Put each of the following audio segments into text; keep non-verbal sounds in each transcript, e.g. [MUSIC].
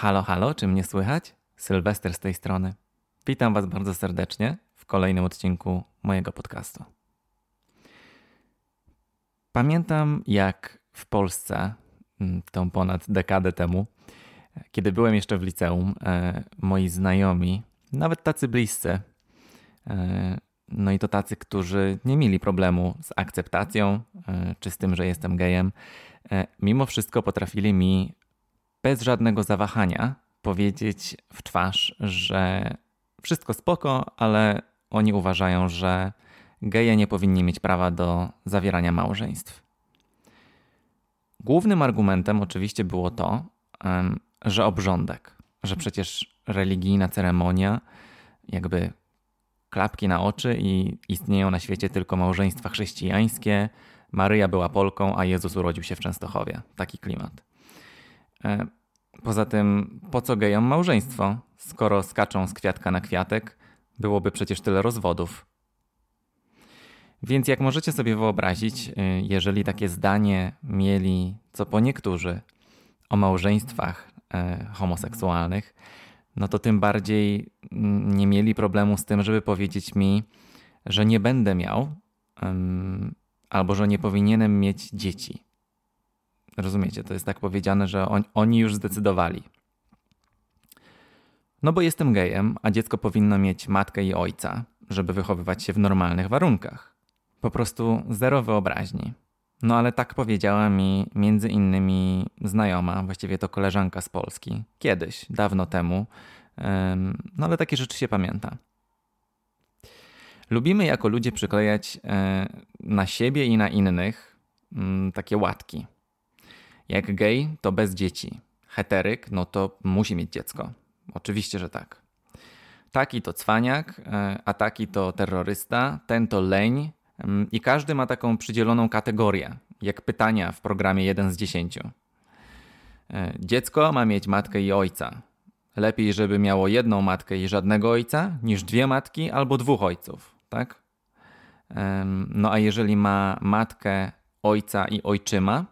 Halo, halo, czy mnie słychać? Sylwester z tej strony. Witam Was bardzo serdecznie w kolejnym odcinku mojego podcastu. Pamiętam, jak w Polsce, mm, tą ponad dekadę temu, kiedy byłem jeszcze w liceum, e, moi znajomi, nawet tacy bliscy, e, no i to tacy, którzy nie mieli problemu z akceptacją e, czy z tym, że jestem gejem, mimo wszystko potrafili mi bez żadnego zawahania powiedzieć w twarz, że wszystko spoko, ale oni uważają, że geje nie powinni mieć prawa do zawierania małżeństw. Głównym argumentem oczywiście było to, że obrządek, że przecież religijna ceremonia, jakby klapki na oczy i istnieją na świecie tylko małżeństwa chrześcijańskie. Maryja była Polką, a Jezus urodził się w Częstochowie. Taki klimat. E, poza tym, po co gejom małżeństwo, skoro skaczą z kwiatka na kwiatek, byłoby przecież tyle rozwodów. Więc jak możecie sobie wyobrazić, y, jeżeli takie zdanie mieli co po niektórzy o małżeństwach e, homoseksualnych, no to tym bardziej mm, nie mieli problemu z tym, żeby powiedzieć mi, że nie będę miał albo że nie powinienem mieć dzieci. Rozumiecie, to jest tak powiedziane, że on, oni już zdecydowali. No bo jestem gejem, a dziecko powinno mieć matkę i ojca, żeby wychowywać się w normalnych warunkach. Po prostu zero wyobraźni. No ale tak powiedziała mi między innymi znajoma, właściwie to koleżanka z Polski, kiedyś, dawno temu. No ale takie rzeczy się pamięta. Lubimy jako ludzie przyklejać e, na siebie i na innych mm, takie łatki. Jak gej, to bez dzieci. Heteryk, no to musi mieć dziecko. Oczywiście, że tak. Taki to cwaniak, e, a taki to terrorysta, ten to leń, mm, i każdy ma taką przydzieloną kategorię, jak pytania w programie 1 z 10. E, dziecko ma mieć matkę i ojca. Lepiej, żeby miało jedną matkę i żadnego ojca, niż dwie matki albo dwóch ojców, tak? No a jeżeli ma matkę, ojca i ojczyma,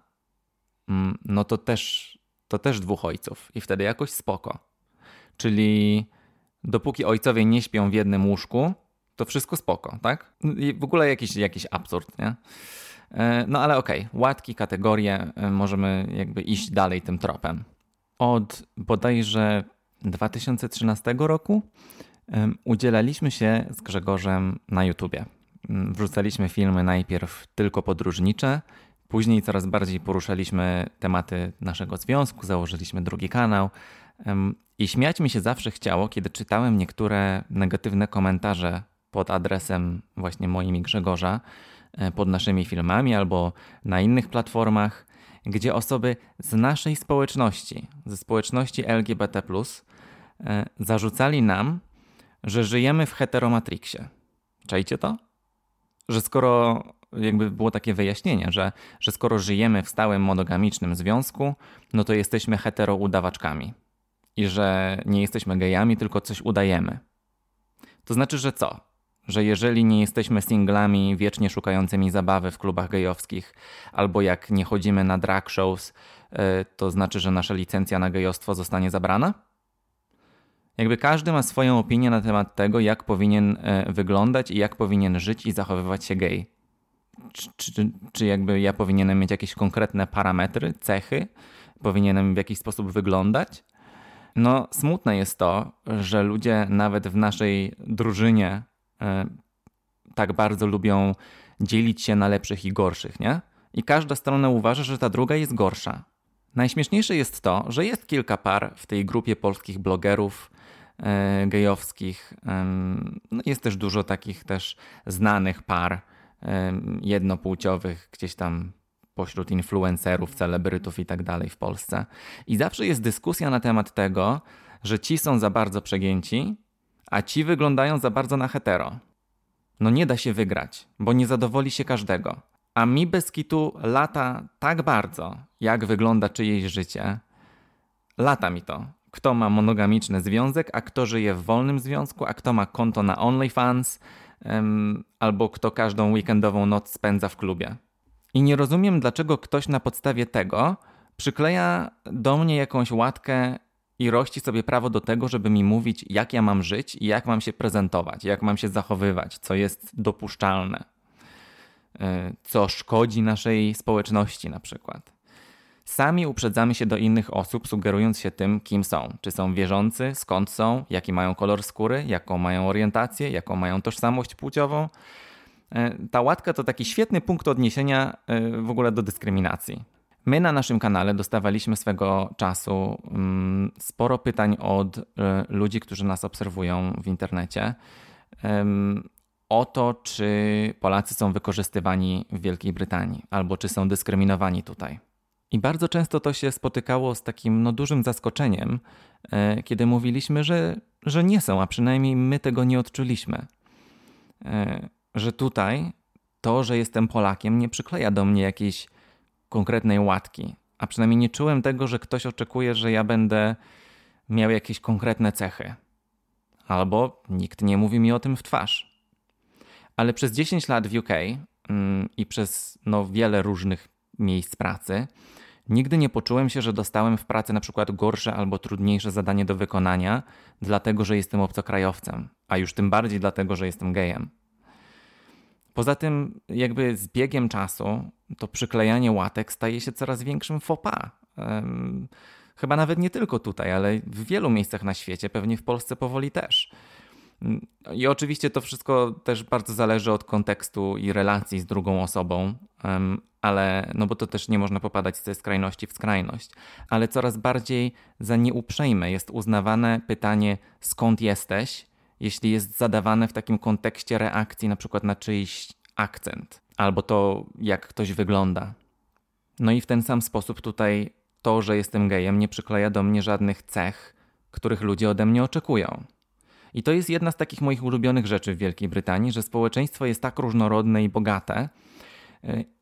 no to też, to też dwóch ojców i wtedy jakoś spoko. Czyli dopóki ojcowie nie śpią w jednym łóżku, to wszystko spoko, tak? I w ogóle jakiś, jakiś absurd, nie? E, no ale okej, okay. łatki, kategorie, e, możemy jakby iść dalej tym tropem. Od bodajże 2013 roku udzielaliśmy się z Grzegorzem na YouTubie. Mm, wrzucaliśmy filmy najpierw tylko podróżnicze, później coraz bardziej poruszaliśmy tematy naszego związku, założyliśmy drugi kanał. I śmiać mi się zawsze chciało, kiedy czytałem niektóre negatywne komentarze pod adresem właśnie moim i Grzegorza, e, pod naszymi filmami albo na innych platformach, gdzie osoby z naszej społeczności, ze społeczności LGBT, e, zarzucali nam, że żyjemy w heteromatrixie. Czajcie to? Że skoro jakby było takie wyjaśnienie, że, że skoro żyjemy w stałym monogamicznym związku, no to jesteśmy heteroudawaczkami i że nie jesteśmy gejami, tylko coś udajemy. To znaczy, że co? Że jeżeli nie jesteśmy singlami wiecznie szukającymi zabawy w klubach gejowskich, albo jak nie chodzimy na drag shows, e, to znaczy, że nasza licencja na gejostwo zostanie zabrana? Jakby każdy ma swoją opinię na temat tego, jak powinien e, wyglądać i jak powinien żyć i zachowywać się gej. Czy, czy, czy jakby ja powinienem mieć jakieś konkretne parametry, cechy? Powinienem w jakiś sposób wyglądać? No, smutne jest to, że ludzie nawet w naszej drużynie e, tak bardzo lubią dzielić się na lepszych i gorszych, nie? I każda strona uważa, że ta druga jest gorsza. Najśmieszniejsze jest to, że jest kilka par w tej grupie polskich blogerów e, gejowskich. No jest też dużo takich też znanych par jednopłciowych gdzieś tam pośród influencerów, celebrytów i tak dalej w Polsce. I zawsze jest dyskusja na temat tego, że ci są za bardzo przegięci, a ci wyglądają za bardzo na hetero. No nie da się wygrać, bo nie zadowoli się każdego. A mi bez kitu lata tak bardzo, jak wygląda czyjeś życie. Lata mi to. Kto ma monogamiczny związek, a kto żyje w wolnym związku, a kto ma konto na OnlyFans, albo kto każdą weekendową noc spędza w klubie. I nie rozumiem, dlaczego ktoś na podstawie tego przykleja do mnie jakąś łatkę i rości sobie prawo do tego, żeby mi mówić, jak ja mam żyć i jak mam się prezentować, jak mam się zachowywać, co jest dopuszczalne, e, co szkodzi naszej społeczności na przykład. Sami uprzedzamy się do innych osób, sugerując się tym, kim są. Czy są wierzący, skąd są, jaki mają kolor skóry, jaką mają orientację, jaką mają tożsamość płciową. E, ta łatka to taki świetny punkt odniesienia e, w ogóle do dyskryminacji. My na naszym kanale dostawaliśmy swego czasu mm, sporo pytań od e, ludzi, którzy nas obserwują w internecie o to, czy Polacy są wykorzystywani w Wielkiej Brytanii albo czy są dyskryminowani tutaj. I bardzo często to się spotykało z takim no, dużym zaskoczeniem, e, kiedy mówiliśmy, że, że nie są, a przynajmniej my tego nie odczuliśmy. E, że tutaj to, że jestem Polakiem, nie przykleja do mnie jakiejś konkretnej łatki, a przynajmniej nie czułem tego, że ktoś oczekuje, że ja będę miał jakieś konkretne cechy. Albo nikt nie mówi mi o tym w twarz. Ale przez 10 lat w UK mm, i przez no, wiele różnych miejsc pracy, nigdy nie poczułem się, że dostałem w pracy na przykład gorsze albo trudniejsze zadanie do wykonania, dlatego że jestem obcokrajowcem, a już tym bardziej dlatego, że jestem gejem. Poza tym, jakby z biegiem czasu, to przyklejanie łatek staje się coraz większym pas. Chyba nawet nie tylko tutaj, ale w wielu miejscach na świecie, pewnie w Polsce powoli też. I oczywiście to wszystko też bardzo zależy od kontekstu i relacji z drugą osobą, ale no bo to też nie można popadać ze skrajności w skrajność. Ale coraz bardziej za nieuprzejme jest uznawane pytanie skąd jesteś, jeśli jest zadawane w takim kontekście reakcji na przykład na czyjś akcent albo to jak ktoś wygląda. No i w ten sam sposób tutaj to, że jestem gejem nie przykleja do mnie żadnych cech, których ludzie ode mnie oczekują. I to jest jedna z takich moich ulubionych rzeczy w Wielkiej Brytanii, że społeczeństwo jest tak różnorodne i bogate,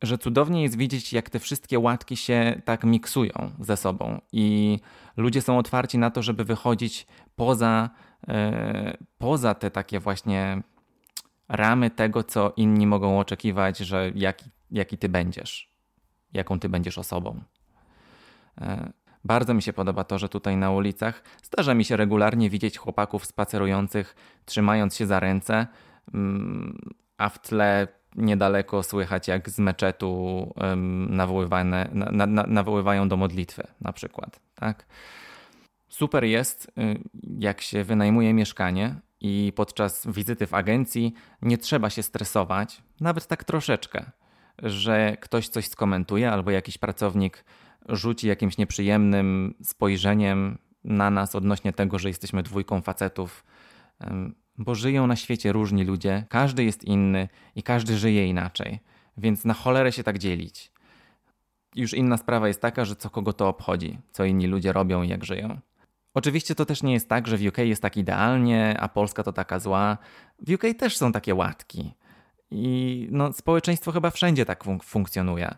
że cudownie jest widzieć, jak te wszystkie łatki się tak miksują ze sobą i ludzie są otwarci na to, żeby wychodzić poza, y, poza te takie właśnie ramy tego, co inni mogą oczekiwać, że jaki, jaki ty będziesz, jaką ty będziesz osobą. Y, bardzo mi się podoba to, że tutaj na ulicach zdarza mi się regularnie widzieć chłopaków spacerujących, trzymając się za ręce, mm, a w tle niedaleko słychać, jak z meczetu nawoływane, na, na, nawoływają do modlitwy, na przykład. Tak? Super jest, y, jak się wynajmuje mieszkanie i podczas wizyty w agencji nie trzeba się stresować, nawet tak troszeczkę, że ktoś coś skomentuje albo jakiś pracownik rzuci jakimś nieprzyjemnym spojrzeniem na nas odnośnie tego, że jesteśmy dwójką facetów, bo żyją na świecie różni ludzie, każdy jest inny i każdy żyje inaczej, więc na cholerę się tak dzielić. Już inna sprawa jest taka, że co kogo to obchodzi, co inni ludzie robią i jak żyją. Oczywiście to też nie jest tak, że w UK jest tak idealnie, a Polska to taka zła. W UK też są takie łatki. I no, społeczeństwo chyba wszędzie tak fun funkcjonuje.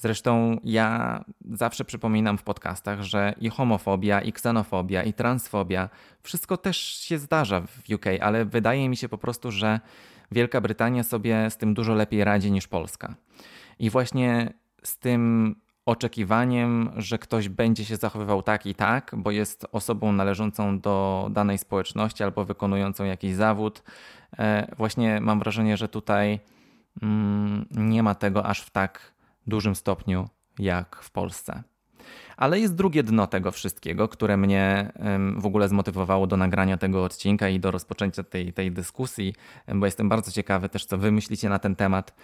Zresztą ja zawsze przypominam w podcastach, że i homofobia, i ksenofobia, i transfobia, wszystko też się zdarza w UK, ale wydaje mi się po prostu, że Wielka Brytania sobie z tym dużo lepiej radzi niż Polska. I właśnie z tym oczekiwaniem, że ktoś będzie się zachowywał tak i tak, bo jest osobą należącą do danej społeczności albo wykonującą jakiś zawód. E, właśnie mam wrażenie, że tutaj mm, nie ma tego aż w tak dużym stopniu jak w Polsce. Ale jest drugie dno tego wszystkiego, które mnie w ogóle zmotywowało do nagrania tego odcinka i do rozpoczęcia tej, tej dyskusji, bo jestem bardzo ciekawy też, co wy myślicie na ten temat.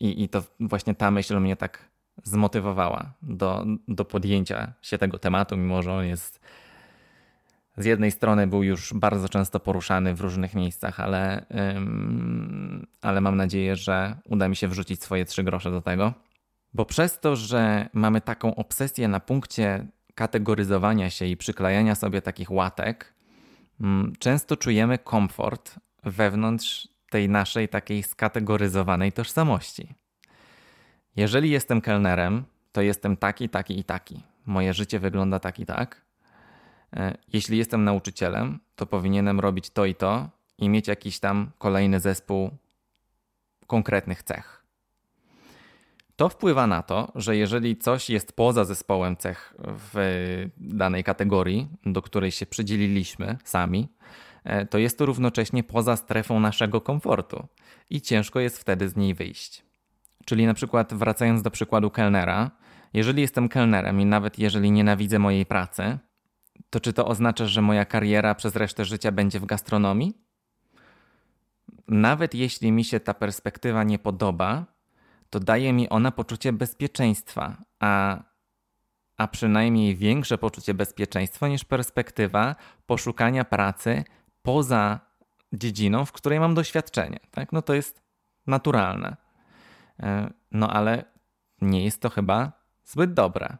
I, i to właśnie ta myśl mnie tak zmotywowała do, do podjęcia się tego tematu, mimo że on jest z jednej strony był już bardzo często poruszany w różnych miejscach, ale, ale mam nadzieję, że uda mi się wrzucić swoje trzy grosze do tego. Bo przez to, że mamy taką obsesję na punkcie kategoryzowania się i przyklejania sobie takich łatek, często czujemy komfort wewnątrz tej naszej takiej skategoryzowanej tożsamości. Jeżeli jestem kelnerem, to jestem taki, taki i taki. Moje życie wygląda tak i tak. E, jeśli jestem nauczycielem, to powinienem robić to i to i mieć jakiś tam kolejny zespół konkretnych cech. To wpływa na to, że jeżeli coś jest poza zespołem cech w danej kategorii, do której się przydzieliliśmy sami, e, to jest to równocześnie poza strefą naszego komfortu i ciężko jest wtedy z niej wyjść. Czyli na przykład wracając do przykładu kelnera, jeżeli jestem kelnerem i nawet jeżeli nienawidzę mojej pracy, to czy to oznacza, że moja kariera przez resztę życia będzie w gastronomii? Nawet jeśli mi się ta perspektywa nie podoba, to daje mi ona poczucie bezpieczeństwa, a, a przynajmniej większe poczucie bezpieczeństwa niż perspektywa poszukania pracy poza dziedziną, w której mam doświadczenie. Tak? No to jest naturalne. E, no ale nie jest to chyba zbyt dobre.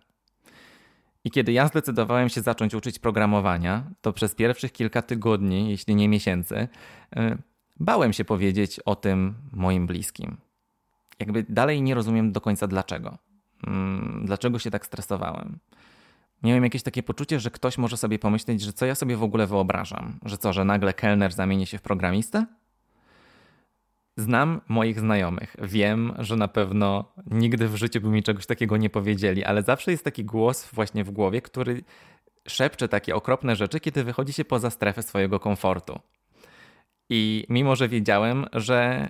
I kiedy ja zdecydowałem się zacząć uczyć programowania, to przez pierwszych kilka tygodni, jeśli nie miesięcy, e, bałem się powiedzieć o tym moim bliskim. Jakby dalej nie rozumiem do końca dlaczego. Mm, dlaczego się tak stresowałem. Miałem jakieś takie poczucie, że ktoś może sobie pomyśleć, że co ja sobie w ogóle wyobrażam, że co, że nagle kelner zamieni się w programistę? Znam moich znajomych. Wiem, że na pewno nigdy w życiu by mi czegoś takiego nie powiedzieli, ale zawsze jest taki głos właśnie w głowie, który szepcze takie okropne rzeczy, kiedy wychodzi się poza strefę swojego komfortu. I mimo, że wiedziałem, że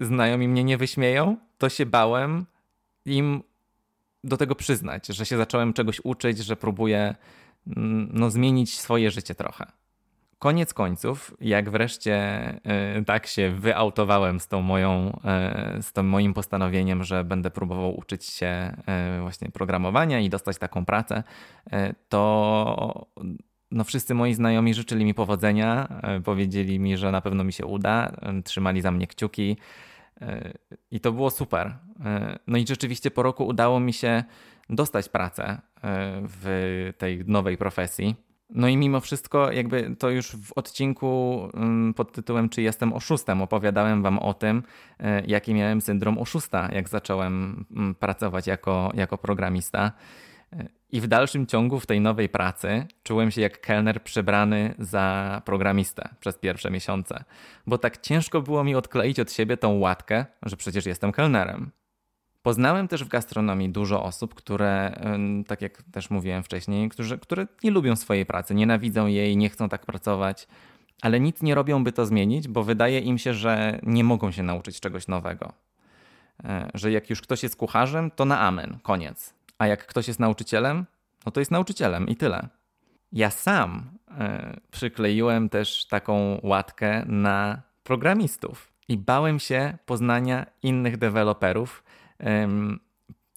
znajomi mnie nie wyśmieją, to się bałem im do tego przyznać, że się zacząłem czegoś uczyć, że próbuję mm, no, zmienić swoje życie trochę. Koniec końców, jak wreszcie y, tak się wyautowałem z tą moją, y, z tym moim postanowieniem, że będę próbował uczyć się y, właśnie programowania i dostać taką pracę, to no wszyscy moi znajomi życzyli mi powodzenia, powiedzieli mi, że na pewno mi się uda, trzymali za mnie kciuki. I to było super. No i rzeczywiście po roku udało mi się dostać pracę w tej nowej profesji. No i mimo wszystko, jakby to już w odcinku mm, pod tytułem Czy jestem oszustem opowiadałem wam o tym, e, jaki miałem syndrom oszusta, jak zacząłem mm, pracować jako, jako programista. E, I w dalszym ciągu w tej nowej pracy czułem się jak kelner przebrany za programistę przez pierwsze miesiące, bo tak ciężko było mi odkleić od siebie tą łatkę, że przecież jestem kelnerem. Poznałem też w gastronomii dużo osób, które, tak jak też mówiłem wcześniej, którzy, które nie lubią swojej pracy, nienawidzą jej, nie chcą tak pracować, ale nic nie robią, by to zmienić, bo wydaje im się, że nie mogą się nauczyć czegoś nowego. E, że jak już ktoś jest kucharzem, to na amen, koniec. A jak ktoś jest nauczycielem, no to jest nauczycielem i tyle. Ja sam e, przykleiłem też taką łatkę na programistów i bałem się poznania innych deweloperów,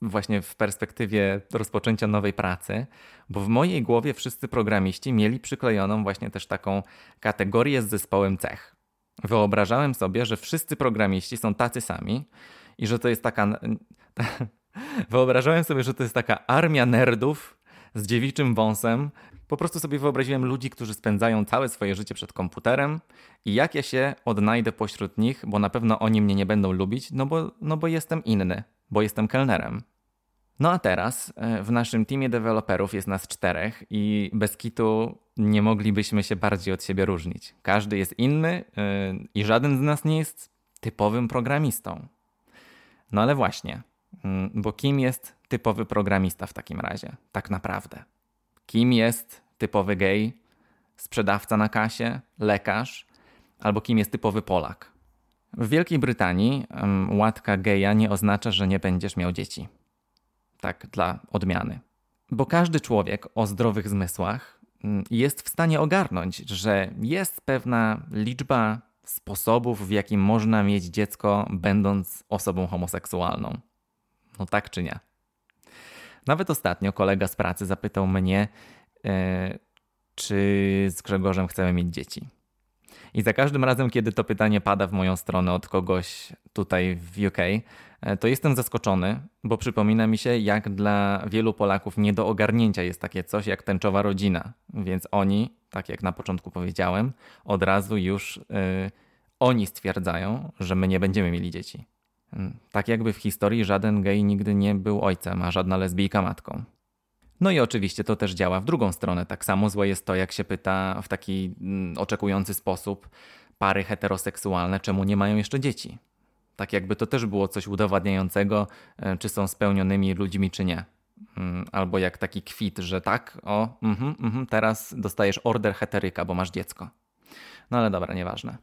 właśnie w perspektywie rozpoczęcia nowej pracy, bo w mojej głowie wszyscy programiści mieli przyklejoną właśnie też taką kategorię z zespołem cech. Wyobrażałem sobie, że wszyscy programiści są tacy sami i że to jest taka. [LAUGHS] Wyobrażałem sobie, że to jest taka armia nerdów z dziewiczym wąsem. Po prostu sobie wyobraziłem ludzi, którzy spędzają całe swoje życie przed komputerem i jak ja się odnajdę pośród nich, bo na pewno oni mnie nie będą lubić, no bo, no bo jestem inny bo jestem kelnerem. No a teraz e, w naszym teamie deweloperów jest nas czterech i bez kitu nie moglibyśmy się bardziej od siebie różnić. Każdy jest inny e, i żaden z nas nie jest typowym programistą. No ale właśnie, mm, bo kim jest typowy programista w takim razie, tak naprawdę? Kim jest typowy gej, sprzedawca na kasie, lekarz, albo kim jest typowy Polak? W Wielkiej Brytanii um, łatka geja nie oznacza, że nie będziesz miał dzieci. Tak dla odmiany. Bo każdy człowiek o zdrowych zmysłach mm, jest w stanie ogarnąć, że jest pewna liczba sposobów, w jaki można mieć dziecko, będąc osobą homoseksualną. No tak czy nie? Nawet ostatnio kolega z pracy zapytał mnie, yy, czy z Grzegorzem chcemy mieć dzieci. I za każdym razem, kiedy to pytanie pada w moją stronę od kogoś tutaj w UK, e, to jestem zaskoczony, bo przypomina mi się, jak dla wielu Polaków nie do ogarnięcia jest takie coś jak tęczowa rodzina. Więc oni, tak jak na początku powiedziałem, od razu już yy, oni stwierdzają, że my nie będziemy mieli dzieci. Mm, tak jakby w historii żaden gej nigdy nie był ojcem, a żadna lesbijka matką. No i oczywiście to też działa w drugą stronę. Tak samo złe jest to, jak się pyta w taki mm, oczekujący sposób pary heteroseksualne, czemu nie mają jeszcze dzieci. Tak jakby to też było coś udowadniającego, e, czy są spełnionymi ludźmi, czy nie. Mm, albo jak taki kwit, że tak, o, mm -hmm, teraz dostajesz order heteryka, bo masz dziecko. No ale dobra, nieważne.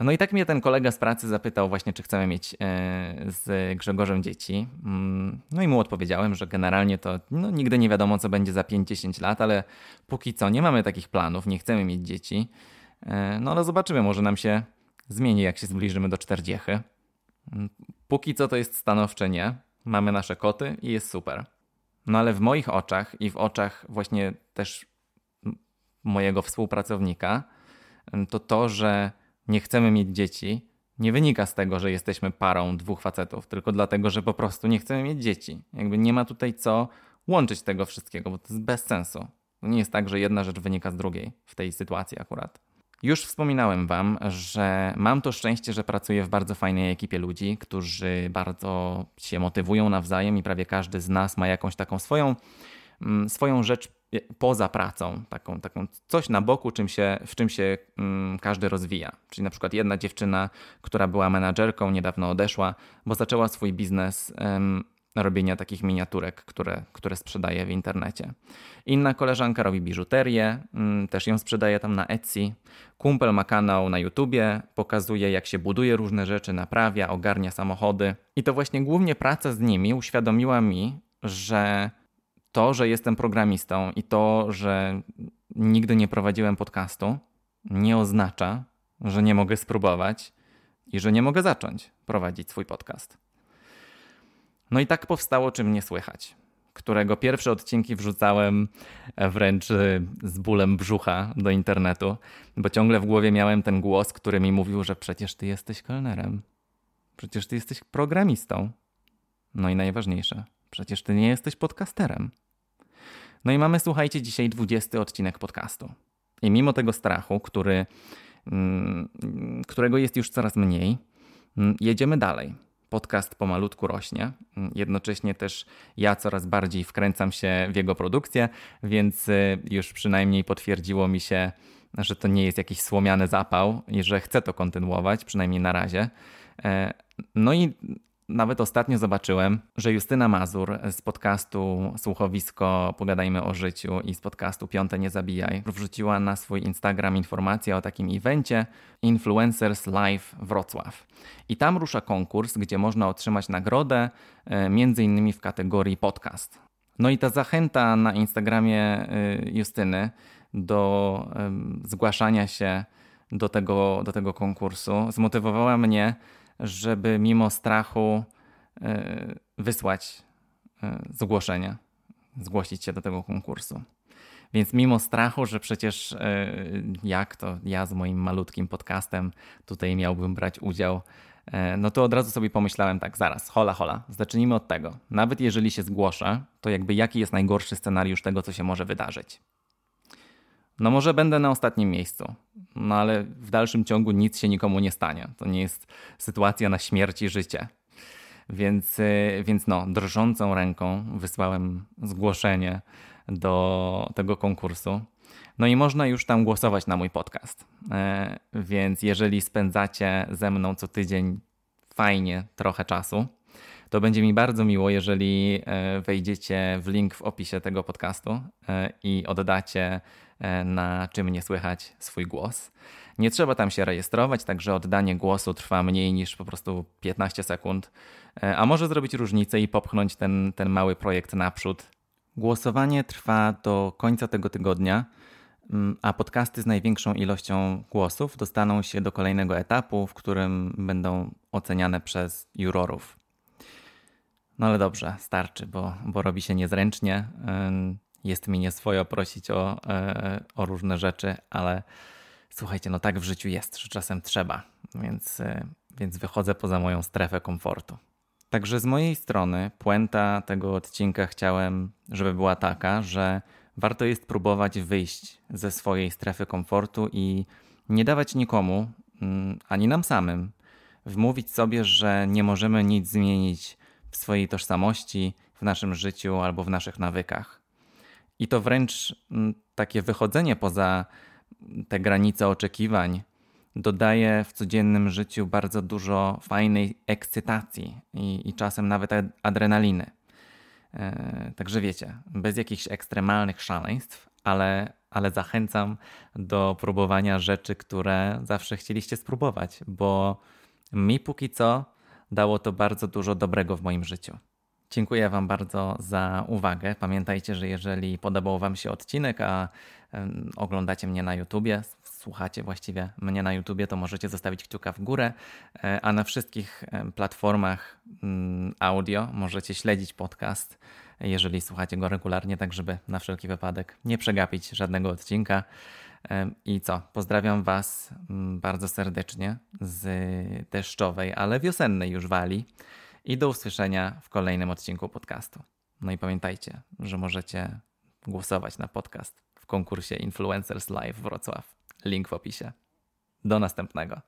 No i tak mnie ten kolega z pracy zapytał właśnie, czy chcemy mieć e, z Grzegorzem dzieci. Mm, no i mu odpowiedziałem, że generalnie to no, nigdy nie wiadomo, co będzie za 5-10 lat, ale póki co nie mamy takich planów, nie chcemy mieć dzieci. E, no ale zobaczymy, może nam się zmieni, jak się zbliżymy do 40. Mm, póki co to jest stanowcze nie. Mamy nasze koty i jest super. No ale w moich oczach i w oczach właśnie też mojego współpracownika, to to, że nie chcemy mieć dzieci, nie wynika z tego, że jesteśmy parą dwóch facetów, tylko dlatego, że po prostu nie chcemy mieć dzieci. Jakby nie ma tutaj co łączyć tego wszystkiego, bo to jest bez sensu. To nie jest tak, że jedna rzecz wynika z drugiej w tej sytuacji akurat. Już wspominałem Wam, że mam to szczęście, że pracuję w bardzo fajnej ekipie ludzi, którzy bardzo się motywują nawzajem i prawie każdy z nas ma jakąś taką swoją, mm, swoją rzecz poza pracą, taką, taką coś na boku, czym się, w czym się mm, każdy rozwija. Czyli na przykład jedna dziewczyna, która była menadżerką, niedawno odeszła, bo zaczęła swój biznes robienia takich miniaturek, które, które sprzedaje w internecie. Inna koleżanka robi biżuterię, mm, też ją sprzedaje tam na Etsy. Kumpel ma kanał na YouTubie, pokazuje jak się buduje różne rzeczy, naprawia, ogarnia samochody. I to właśnie głównie praca z nimi uświadomiła mi, że to, że jestem programistą i to, że nigdy nie prowadziłem podcastu, nie oznacza, że nie mogę spróbować i że nie mogę zacząć prowadzić swój podcast. No i tak powstało Czym Nie Słychać, którego pierwsze odcinki wrzucałem wręcz z bólem brzucha do internetu, bo ciągle w głowie miałem ten głos, który mi mówił, że przecież ty jesteś kelnerem, przecież ty jesteś programistą. No i najważniejsze, przecież ty nie jesteś podcasterem. No i mamy, słuchajcie, dzisiaj 20 odcinek podcastu. I mimo tego strachu, który, mm, którego jest już coraz mniej, mm, jedziemy dalej. Podcast pomalutku rośnie. Mm, jednocześnie też ja coraz bardziej wkręcam się w jego produkcję, więc y, już przynajmniej potwierdziło mi się, że to nie jest jakiś słomiany zapał i że chcę to kontynuować, przynajmniej na razie. E, no i nawet ostatnio zobaczyłem, że Justyna Mazur z podcastu Słuchowisko Pogadajmy o życiu i z podcastu Piąte Nie Zabijaj wrzuciła na swój Instagram informację o takim evencie Influencers Live Wrocław. I tam rusza konkurs, gdzie można otrzymać nagrodę, e, między innymi w kategorii podcast. No i ta zachęta na Instagramie e, Justyny do zgłaszania się do tego, do tego konkursu zmotywowała mnie żeby mimo strachu e, wysłać e, zgłoszenie, zgłosić się do tego konkursu. Więc mimo strachu, że przecież e, jak to ja z moim malutkim podcastem tutaj miałbym brać udział, no to od razu sobie pomyślałem tak, zaraz, hola, hola, zacznijmy od tego. Nawet jeżeli się zgłoszę, to jakby jaki jest najgorszy scenariusz tego, co się może wydarzyć? No może będę na ostatnim miejscu, no ale w dalszym ciągu nic się nikomu nie stanie. To nie jest sytuacja na śmierć i życie. Więc, y, więc no, drżącą ręką wysłałem zgłoszenie do tego konkursu. No i można już tam głosować na mój podcast. E, więc jeżeli spędzacie ze mną co tydzień fajnie trochę czasu, to będzie mi bardzo miło, jeżeli e, wejdziecie w link w opisie tego podcastu e, i oddacie na czym nie słychać swój głos. Nie trzeba tam się rejestrować, także oddanie głosu trwa mniej niż po prostu 15 sekund, e, a może zrobić różnicę i popchnąć ten, ten mały projekt naprzód. Głosowanie trwa do końca tego tygodnia, mm, a podcasty z największą ilością głosów dostaną się do kolejnego etapu, w którym będą oceniane przez jurorów. No ale dobrze, starczy, bo, bo robi się niezręcznie jest mi nieswojo prosić o, e, o różne rzeczy, ale słuchajcie, no tak w życiu jest, że czasem trzeba, więc, e, więc wychodzę poza moją strefę komfortu. Także z mojej strony puenta tego odcinka chciałem, żeby była taka, że warto jest próbować wyjść ze swojej strefy komfortu i nie dawać nikomu, mm, ani nam samym, wmówić sobie, że nie możemy nic zmienić w swojej tożsamości, w naszym życiu albo w naszych nawykach. I to wręcz mm, takie wychodzenie poza te granice oczekiwań dodaje w codziennym życiu bardzo dużo fajnej ekscytacji i, i czasem nawet adrenaliny. E, także wiecie, bez jakichś ekstremalnych szaleństw, ale, ale zachęcam do próbowania rzeczy, które zawsze chcieliście spróbować, bo mi póki co dało to bardzo dużo dobrego w moim życiu. Dziękuję Wam bardzo za uwagę. Pamiętajcie, że jeżeli podobał Wam się odcinek, a oglądacie mnie na YouTubie, słuchacie właściwie mnie na YouTubie, to możecie zostawić kciuka w górę, e, a na wszystkich platformach mm, audio możecie śledzić podcast, jeżeli słuchacie go regularnie, tak żeby na wszelki wypadek nie przegapić żadnego odcinka. I co? Pozdrawiam Was mm, bardzo serdecznie z deszczowej, ale wiosennej już wali i do usłyszenia w kolejnym odcinku podcastu. No i pamiętajcie, że możecie głosować na podcast w konkursie Influencers Live Wrocław. Link w opisie. Do następnego.